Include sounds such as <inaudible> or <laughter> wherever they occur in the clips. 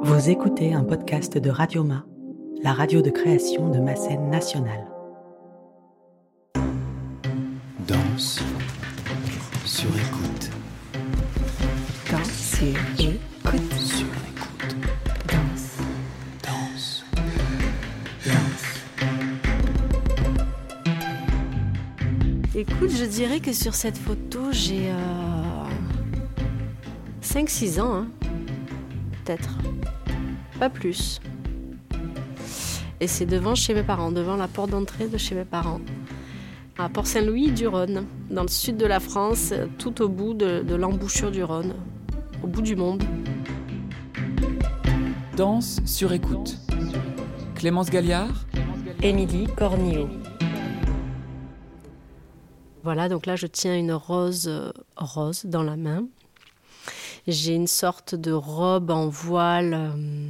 Vous écoutez un podcast de Radioma, la radio de création de ma scène nationale. Danse sur écoute. Danse sur écoute. Sur écoute. Danse. Danse. Écoute, je dirais que sur cette photo, j'ai 5-6 ans, hein. peut-être. Pas plus. Et c'est devant chez mes parents, devant la porte d'entrée de chez mes parents. À Port-Saint-Louis-du-Rhône, dans le sud de la France, tout au bout de, de l'embouchure du Rhône, au bout du monde. Danse sur écoute. Clémence Galliard, Émilie Cornillot. Voilà, donc là je tiens une rose euh, rose dans la main. J'ai une sorte de robe en voile, euh,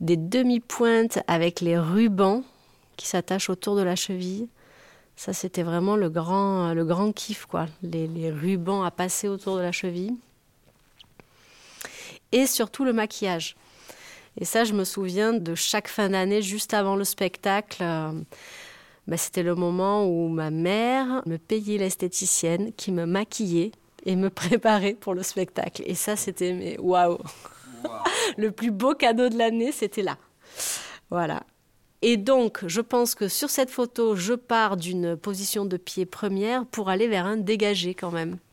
des demi-pointes avec les rubans qui s'attachent autour de la cheville. Ça, c'était vraiment le grand, le grand kiff, quoi. Les, les rubans à passer autour de la cheville. Et surtout le maquillage. Et ça, je me souviens de chaque fin d'année, juste avant le spectacle. euh, bah, c'était le moment où ma mère me payait l'esthéticienne qui me maquillait et me préparait pour le spectacle. Et ça, c'était mais waouh Le plus beau cadeau de l'année, c'était là. Voilà. Et donc, je pense que sur cette photo, je pars d'une position de pied première pour aller vers un dégagé quand même. <laughs>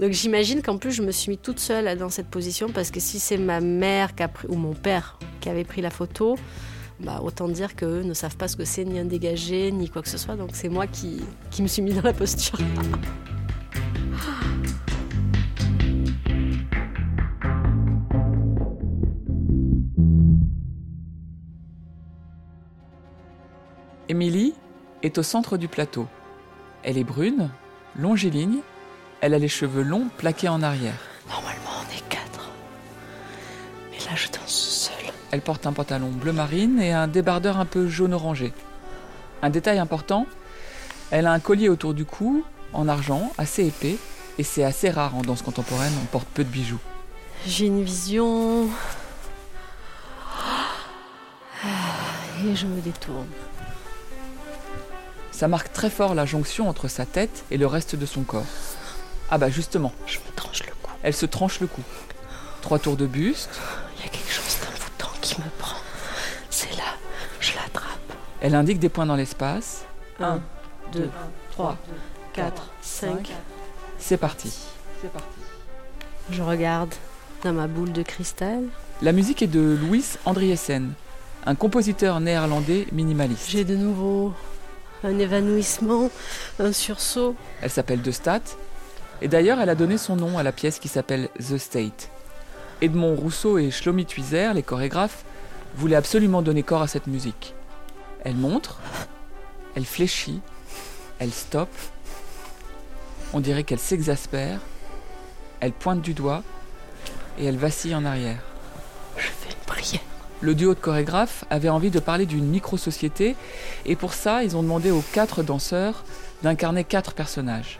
Donc j'imagine qu'en plus je me suis mis toute seule dans cette position parce que si c'est ma mère qui a pris, ou mon père qui avait pris la photo, bah, autant dire qu'eux ne savent pas ce que c'est ni un dégagé ni quoi que ce soit. Donc c'est moi qui, qui me suis mis dans la posture. <laughs> Émilie est au centre du plateau. Elle est brune, longiligne, elle a les cheveux longs plaqués en arrière. Elle porte un pantalon bleu marine et un débardeur un peu jaune orangé. Un détail important, elle a un collier autour du cou, en argent, assez épais, et c'est assez rare en danse contemporaine, on porte peu de bijoux. J'ai une vision. Et je me détourne. Ça marque très fort la jonction entre sa tête et le reste de son corps. Ah bah justement, Je me tranche le cou. elle se tranche le cou. Trois tours de buste, elle indique des points dans l'espace. 1, 2, 3, 4, 5. C'est parti. Je regarde dans ma boule de cristal. La musique est de Louis Andriessen, un compositeur néerlandais minimaliste. J'ai de nouveau un évanouissement, un sursaut. Elle s'appelle De Stat, et d'ailleurs elle a donné son nom à la pièce qui s'appelle The State. Edmond Rousseau et Shlomi Tuizer, les chorégraphes, voulaient absolument donner corps à cette musique. Elle montre, elle fléchit, elle stoppe, on dirait qu'elle s'exaspère, elle pointe du doigt, et elle vacille en arrière. Je fais une prière. Le duo de chorégraphes avait envie de parler d'une micro-société et pour ça, ils ont demandé aux quatre danseurs d'incarner quatre personnages.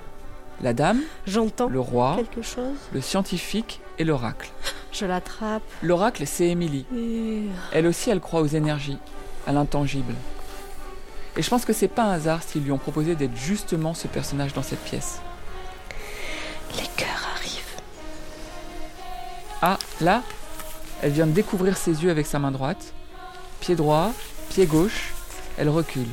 La dame, J'entends le roi, quelque chose. le scientifique et l'oracle. Je l'attrape. L'oracle, c'est Émilie. Et... Elle aussi, elle croit aux énergies, à l'intangible. Et je pense que c'est pas un hasard s'ils lui ont proposé d'être justement ce personnage dans cette pièce. Les cœurs arrivent. Ah, là, elle vient de découvrir ses yeux avec sa main droite. Pied droit, pied gauche, elle recule.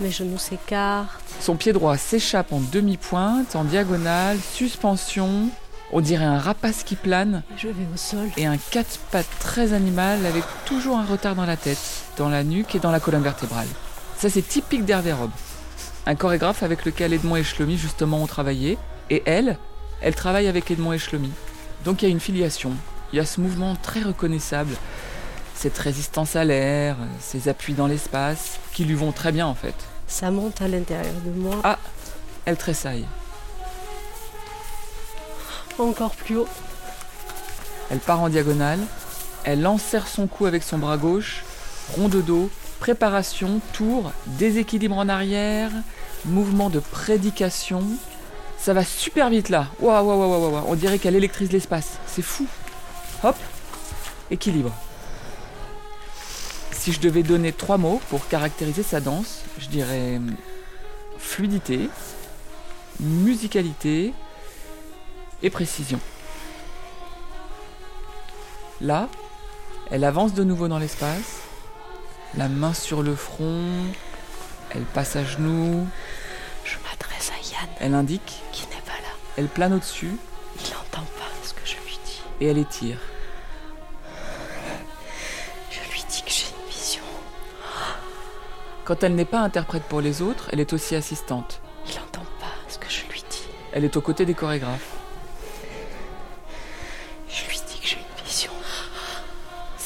Mes genoux s'écartent. Son pied droit s'échappe en demi-pointe, en diagonale, suspension. On dirait un rapace qui plane Je vais au sol. et un quatre pattes très animal avec toujours un retard dans la tête, dans la nuque et dans la colonne vertébrale. Ça c'est typique d'Hervé Robe. Un chorégraphe avec lequel Edmond et Shlomi justement ont travaillé. Et elle, elle travaille avec Edmond et Shlomi. Donc il y a une filiation. Il y a ce mouvement très reconnaissable, cette résistance à l'air, ces appuis dans l'espace, qui lui vont très bien en fait. Ça monte à l'intérieur de moi. Ah, elle tressaille. Encore plus haut. Elle part en diagonale, elle enserre son cou avec son bras gauche, rond de dos, préparation, tour, déséquilibre en arrière, mouvement de prédication. Ça va super vite là. Waouh, waouh, waouh, waouh. On dirait qu'elle électrise l'espace. C'est fou. Hop. Équilibre. Si je devais donner trois mots pour caractériser sa danse, je dirais hum, fluidité, musicalité et précision. Là, elle avance de nouveau dans l'espace, la main sur le front, elle passe à genoux, Je m'adresse à Yann, elle indique, qui n'est pas là. elle plane au-dessus Il n'entend pas ce que je lui dis. et elle étire. Je lui dis que j'ai une vision. Quand elle n'est pas interprète pour les autres, elle est aussi assistante. Il n'entend pas ce que je lui dis. Elle est aux côtés des chorégraphes.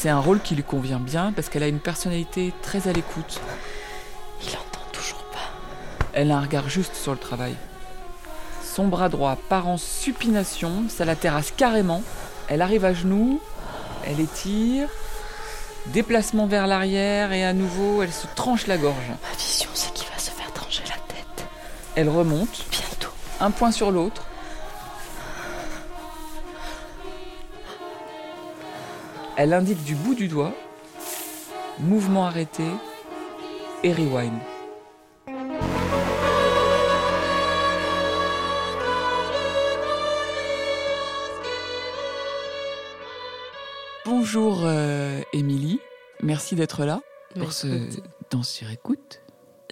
C'est un rôle qui lui convient bien parce qu'elle a une personnalité très à l'écoute. Il entend toujours pas. Elle a un regard juste sur le travail. Son bras droit part en supination, ça la terrasse carrément. Elle arrive à genoux, elle étire, déplacement vers l'arrière et à nouveau elle se tranche la gorge. Ma vision, c'est qu'il va se faire trancher la tête. Elle remonte, Bientôt. un point sur l'autre. Elle indique du bout du doigt, mouvement arrêté et rewind. Bonjour euh, Émilie, merci d'être là pour ce Danse sur écoute.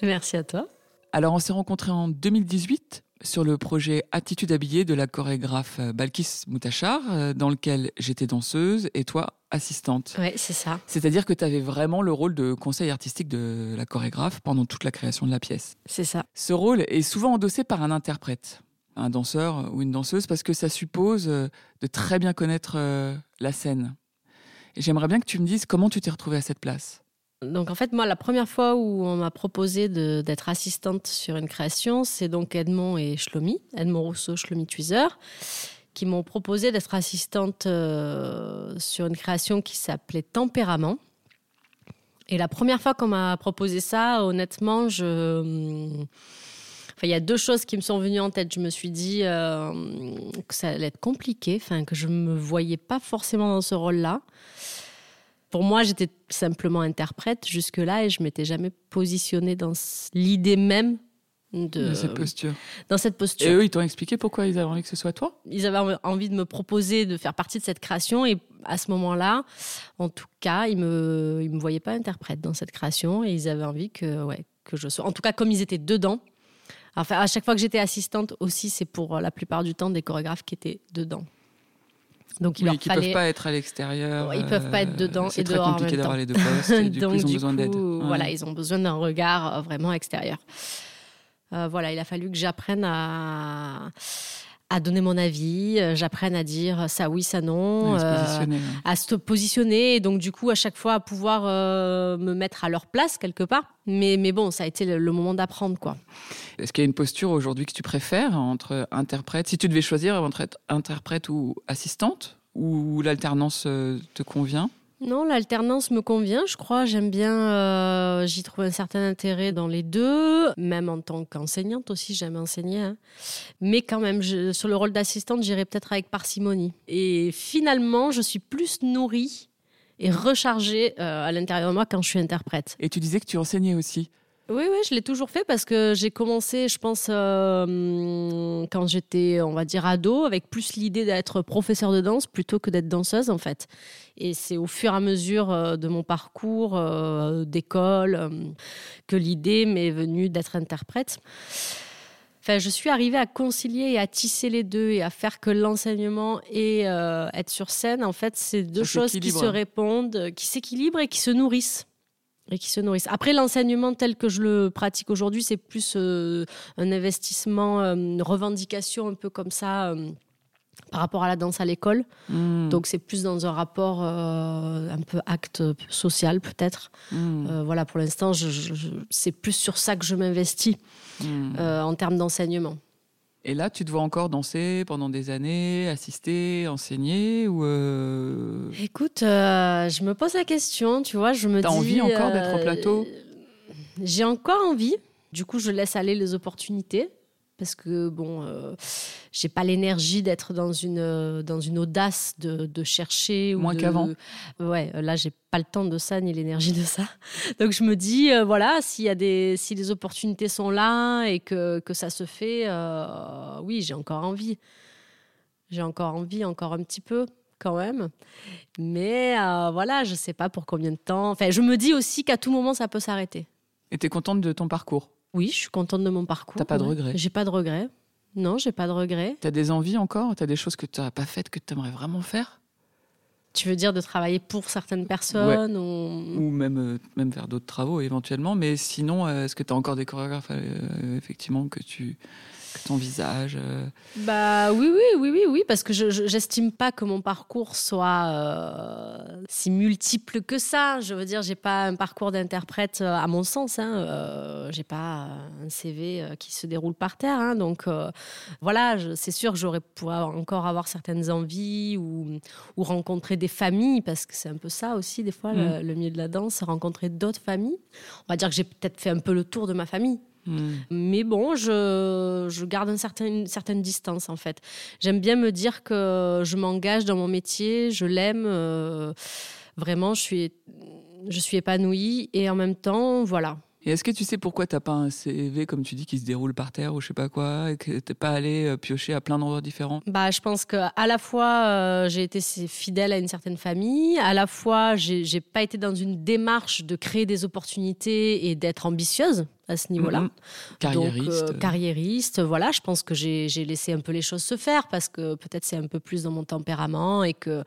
Merci à toi. Alors, on s'est rencontrés en 2018 sur le projet Attitude habillée de la chorégraphe Balkis Moutachar, euh, dans lequel j'étais danseuse et toi assistante. Oui, c'est ça. C'est-à-dire que tu avais vraiment le rôle de conseil artistique de la chorégraphe pendant toute la création de la pièce. C'est ça. Ce rôle est souvent endossé par un interprète, un danseur ou une danseuse, parce que ça suppose euh, de très bien connaître euh, la scène. Et j'aimerais bien que tu me dises comment tu t'es retrouvée à cette place. Donc en fait, moi, la première fois où on m'a proposé d'être assistante sur une création, c'est donc Edmond et Shlomi, Edmond Rousseau, Shlomi Tweezer, qui m'ont proposé d'être assistante euh, sur une création qui s'appelait Tempérament. Et la première fois qu'on m'a proposé ça, honnêtement, je... Enfin, il y a deux choses qui me sont venues en tête. Je me suis dit euh, que ça allait être compliqué, enfin, que je ne me voyais pas forcément dans ce rôle-là. Pour moi, j'étais simplement interprète jusque-là et je m'étais jamais positionnée dans l'idée même de de cette posture. dans cette posture. Et eux, ils t'ont expliqué pourquoi ils avaient envie que ce soit toi? Ils avaient env- envie de me proposer de faire partie de cette création et à ce moment-là, en tout cas, ils me ils me voyaient pas interprète dans cette création et ils avaient envie que ouais que je sois. En tout cas, comme ils étaient dedans. Enfin, à chaque fois que j'étais assistante aussi, c'est pour euh, la plupart du temps des chorégraphes qui étaient dedans. Donc il Oui, leur qui fallait peuvent pas être à l'extérieur. Ouais, ils peuvent pas être euh, dedans C'est et dehors en compliqué d'avoir les deux postes. Et du <laughs> coup, Donc, ils ont du besoin coup, d'aide. Ouais. Voilà, ils ont besoin d'un regard euh, vraiment extérieur. Euh, voilà, il a fallu que j'apprenne à, à donner mon avis, euh, j'apprenne à dire ça oui, ça non, Ouais, se euh, positionner, à se positionner et donc du coup à chaque fois à pouvoir euh, me mettre à leur place quelque part. Mais, mais bon, ça a été le, le moment d'apprendre quoi. Est-ce qu'il y a une posture aujourd'hui que tu préfères entre interprète Si tu devais choisir entre être interprète ou assistante, ou l'alternance te convient? Non, l'alternance me convient, je crois. J'aime bien, euh, j'y trouve un certain intérêt dans les deux. Même en tant qu'enseignante aussi, j'aime enseigner. hein. Mais quand même, je- sur le rôle d'assistante, j'irai peut-être avec parcimonie. Et finalement, je suis plus nourrie et rechargée euh, à l'intérieur de moi quand je suis interprète. Et tu disais que tu enseignais aussi. Oui, oui, je l'ai toujours fait parce que j'ai commencé, je pense, euh, quand j'étais, on va dire, ado, avec plus l'idée d'être professeur de danse plutôt que d'être danseuse, en fait. Et c'est au fur et à mesure euh, de mon parcours euh, d'école que l'idée m'est venue d'être interprète. Enfin, je suis arrivée à concilier et à tisser les deux et à faire que l'enseignement et euh, être sur scène, en fait, c'est deux Ça choses qui se répondent, qui s'équilibrent et qui se nourrissent et qui se nourrissent. Après, l'enseignement tel que je le pratique aujourd'hui, c'est plus euh, un investissement, euh, une revendication un peu comme ça euh, par rapport à la danse à l'école. Hmm. Donc, c'est plus dans un rapport un peu acte social, peut-être. Hmm. Voilà, pour l'instant, je- je- je- c'est plus sur ça que je m'investis Hmm. en termes d'enseignement. Et là, tu te vois encore danser pendant des années, assister, enseigner ou euh, Écoute, euh, je me pose la question, tu vois, je me dis... T'as envie encore d'être au euh, plateau? J'ai encore envie. Du coup, je laisse aller les opportunités. Parce que bon, euh, j'ai pas l'énergie d'être dans une euh, dans une audace de, de chercher Moins qu'avant. Ouais, là j'ai pas le temps de ça ni l'énergie de ça. <laughs> Donc je me dis euh, voilà, s'il y a des si les opportunités sont là et que que ça se fait, euh, oui, j'ai encore envie. J'ai encore envie, encore un petit peu quand même. Mais voilà, je sais pas pour combien de temps. Enfin, je me dis aussi qu'à tout moment ça peut s'arrêter. Et t'es contente de ton parcours? Oui, je suis contente de mon parcours. T'as pas de ouais. regrets J'ai pas de regrets. Non, j'ai pas de regrets. T'as des envies encore? T'as des choses que tu n'as pas faites que tu aimerais vraiment faire? Tu veux dire de travailler pour certaines personnes ou... Ou même, euh, même faire d'autres travaux éventuellement. Mais sinon, euh, est-ce que tu as encore des chorégraphes euh, effectivement que tu que envisages Bah oui, oui, oui, oui, oui, parce que je pas que mon parcours soit euh, si multiple que ça. Je veux dire, j'ai pas un parcours d'interprète euh, à mon sens. Hein. Euh, j'ai pas euh, un CV euh, qui se déroule par terre. hein. Donc euh, voilà, c'est sûr que j'aurais pourrais encore avoir certaines envies ou, ou rencontrer des familles, parce que c'est un peu ça aussi des fois le, le milieu de la danse, rencontrer d'autres familles. On va dire que j'ai peut-être fait un peu le tour de ma famille. Hmm. Mais bon, je, je garde un certain- une certaine distance en fait. J'aime bien me dire que je m'engage dans mon métier, je l'aime. euh, vraiment, je suis, je suis épanouie et en même temps, voilà. Et est-ce que tu sais pourquoi t'as pas un CV, comme tu dis, qui se déroule par terre ou je sais pas quoi, et que t'es pas allé euh, piocher à plein d'endroits différents? Bah, je pense que à la fois euh, j'ai été fidèle à une certaine famille, à la fois j'ai pas été dans une démarche de créer des opportunités et d'être ambitieuse à ce niveau-là. Mhm. Carriériste. Donc, euh, carriériste, voilà, je pense que j'ai j'ai laissé un peu les choses se faire parce que peut-être c'est un peu plus dans mon tempérament et que,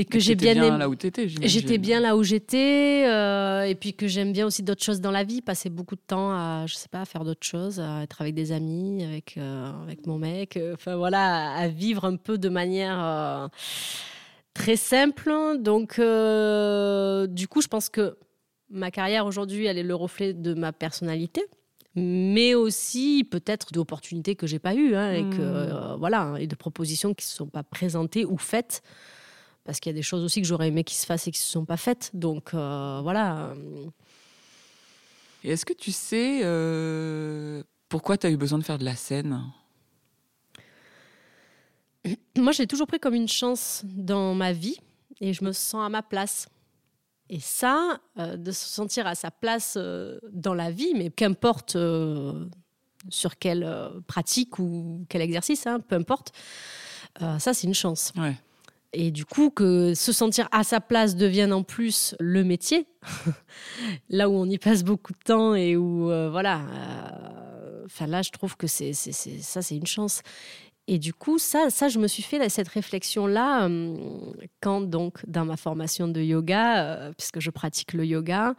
et que j'ai bien, aimé. là où t'étais. j'imagine. J'étais bien là où j'étais euh, et puis que j'aime bien aussi d'autres choses dans la vie, passer beaucoup de temps à, je sais pas, à faire d'autres choses, à être avec des amis, avec, euh, avec mon mec, euh, enfin voilà, à vivre un peu de manière euh, très simple. Donc, du coup, je pense que ma carrière aujourd'hui, elle est le reflet de ma personnalité. Mais aussi peut-être d'opportunités que j'ai pas eues hein, et que Hmm. euh, voilà et de propositions qui se sont pas présentées ou faites parce qu'il y a des choses aussi que j'aurais aimé qu'ils se fassent et qui se sont pas faites. Donc euh, voilà. Et est-ce que tu sais euh, pourquoi tu as eu besoin de faire de la scène? <clears throat> Moi, j'ai toujours pris comme une chance dans ma vie et je me sens à ma place. Et ça, euh, de se sentir à sa place euh, dans la vie, mais qu'importe euh, sur quelle euh, pratique ou quel exercice, hein, peu importe, euh, ça, c'est une chance. Ouais. Et du coup, que se sentir à sa place devienne en plus le métier, <laughs> là où on y passe beaucoup de temps et où, euh, voilà, euh, enfin là, je trouve que c'est, ça, c'est une chance. Et du coup, ça, ça je me suis fait cette réflexion-là euh, quand, donc, dans ma formation de yoga, puisque je pratique le yoga,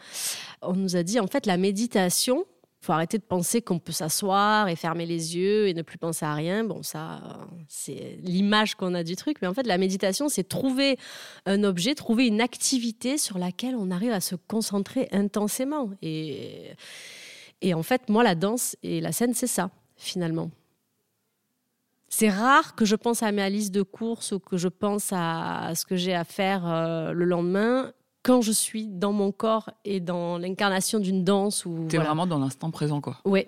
on nous a dit, en fait, la méditation, faut arrêter de penser qu'on peut s'asseoir et fermer les yeux et ne plus penser à rien. Bon, ça, c'est l'image qu'on a du truc. Mais en fait, la méditation, c'est trouver un objet, trouver une activité sur laquelle on arrive à se concentrer intensément. Et, et en fait, moi, la danse et la scène, c'est ça, finalement. C'est rare que je pense à ma liste de courses ou que je pense à ce que j'ai à faire euh, le lendemain quand je suis dans mon corps et dans l'incarnation d'une danse. Ou, T'es voilà. vraiment dans l'instant présent, quoi. Ouais,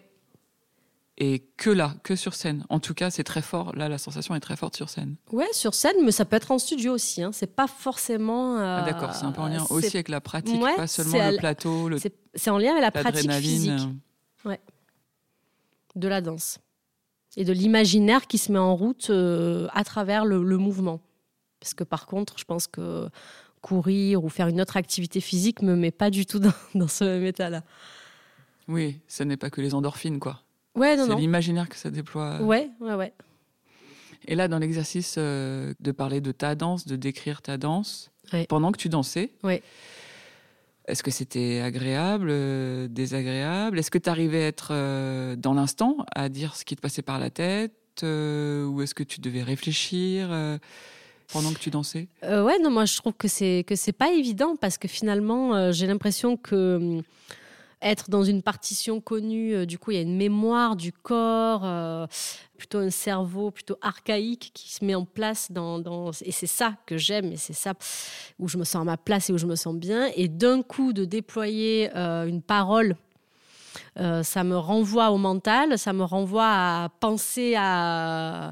Et que là, que sur scène. En tout cas, c'est très fort. Là, la sensation est très forte sur scène. Ouais, sur scène, mais ça peut être en studio aussi. Hein. C'est pas forcément. euh, Ah, D'accord, c'est un peu en lien aussi avec la pratique, Ouais, pas seulement à le plateau, le C'est en lien avec la pratique physique l'adrénaline. de la danse et de l'imaginaire qui se met en route euh, à travers le, le mouvement. Parce que par contre, je pense que courir ou faire une autre activité physique me met pas du tout dans, <laughs> dans ce même état-là. Oui, ce n'est pas que les endorphines, quoi. Ouais, non, C'est non. l'imaginaire que ça déploie. Ouais, ouais, ouais. Et là, dans l'exercice euh, de parler de ta danse, de décrire ta danse, Ouais. pendant que tu dansais, Ouais. est-ce que c'était agréable, euh, désagréable? Est-ce que tu arrivais à être euh, dans l'instant, à dire ce qui te passait par la tête Ou est-ce que tu devais réfléchir pendant que tu dansais? Euh, ouais, non, moi je trouve que c'est que c'est pas évident parce que finalement euh, j'ai l'impression que hum, être dans une partition connue, euh, du coup il y a une mémoire du corps, plutôt un cerveau plutôt archaïque qui se met en place dans, dans et c'est ça que j'aime et c'est ça où je me sens à ma place et où je me sens bien. Et d'un coup de déployer une parole Euh, ça me renvoie au mental, ça me renvoie à penser à.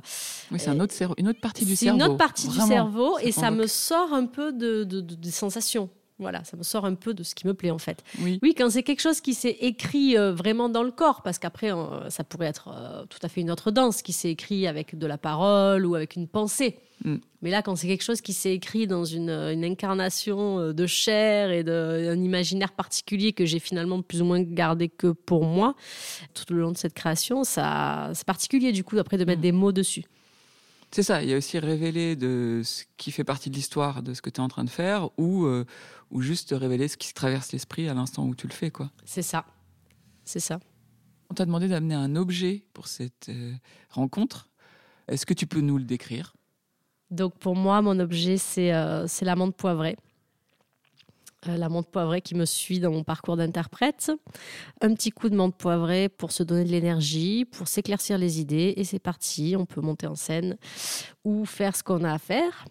Oui, c'est un autre cerveau, une autre partie du C'est cerveau. une autre partie Vraiment, du cerveau et ça me sort un peu de, de- de- des sensations. Voilà, ça me sort un peu de ce qui me plaît en fait. Oui. Oui, quand c'est quelque chose qui s'est écrit euh, vraiment dans le corps, parce qu'après, euh, ça pourrait être euh, tout à fait une autre danse qui s'est écrit avec de la parole ou avec une pensée. Mm. Mais là, quand c'est quelque chose qui s'est écrit dans une, une incarnation de chair et d'un imaginaire particulier que j'ai finalement plus ou moins gardé que pour moi, tout le long de cette création, ça, c'est particulier du coup après de mettre Mm. des mots dessus. C'est ça, il y a aussi révéler de ce qui fait partie de l'histoire de ce que tu es en train de faire ou, euh, ou juste révéler ce qui se traverse l'esprit à l'instant où tu le fais. quoi. C'est ça. C'est ça. On t'a demandé d'amener un objet pour cette euh, rencontre. Est-ce que tu peux nous le décrire? Donc pour moi, mon objet, c'est euh, c'est la menthe poivrée. Euh, la menthe poivrée qui me suit dans mon parcours d'interprète. Un petit coup de menthe poivrée pour se donner de l'énergie, pour s'éclaircir les idées. Et c'est parti, on peut monter en scène ou faire ce qu'on a à faire.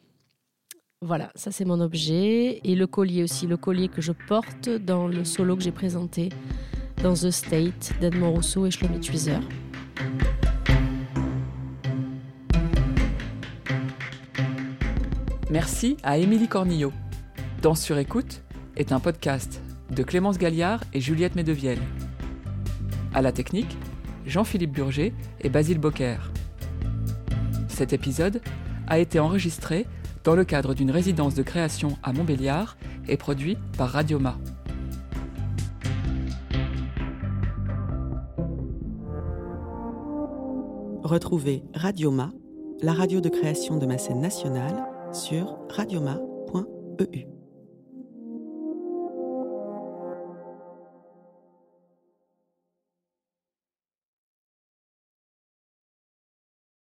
Voilà, ça c'est mon objet. Et le collier aussi, le collier que je porte dans le solo que j'ai présenté dans The State d'Edmond Rousseau et Shlomi Tweezer. Merci à Émilie Cornillot. Danse sur écoute est un podcast de Clémence Galliard et Juliette Medevielle. À la technique, Jean-Philippe Burger et Basile Bocquer. Cet épisode a été enregistré dans le cadre d'une résidence de création à Montbéliard et produit par Radioma. Retrouvez Radioma, la radio de création de ma scène nationale, sur radioma.eu.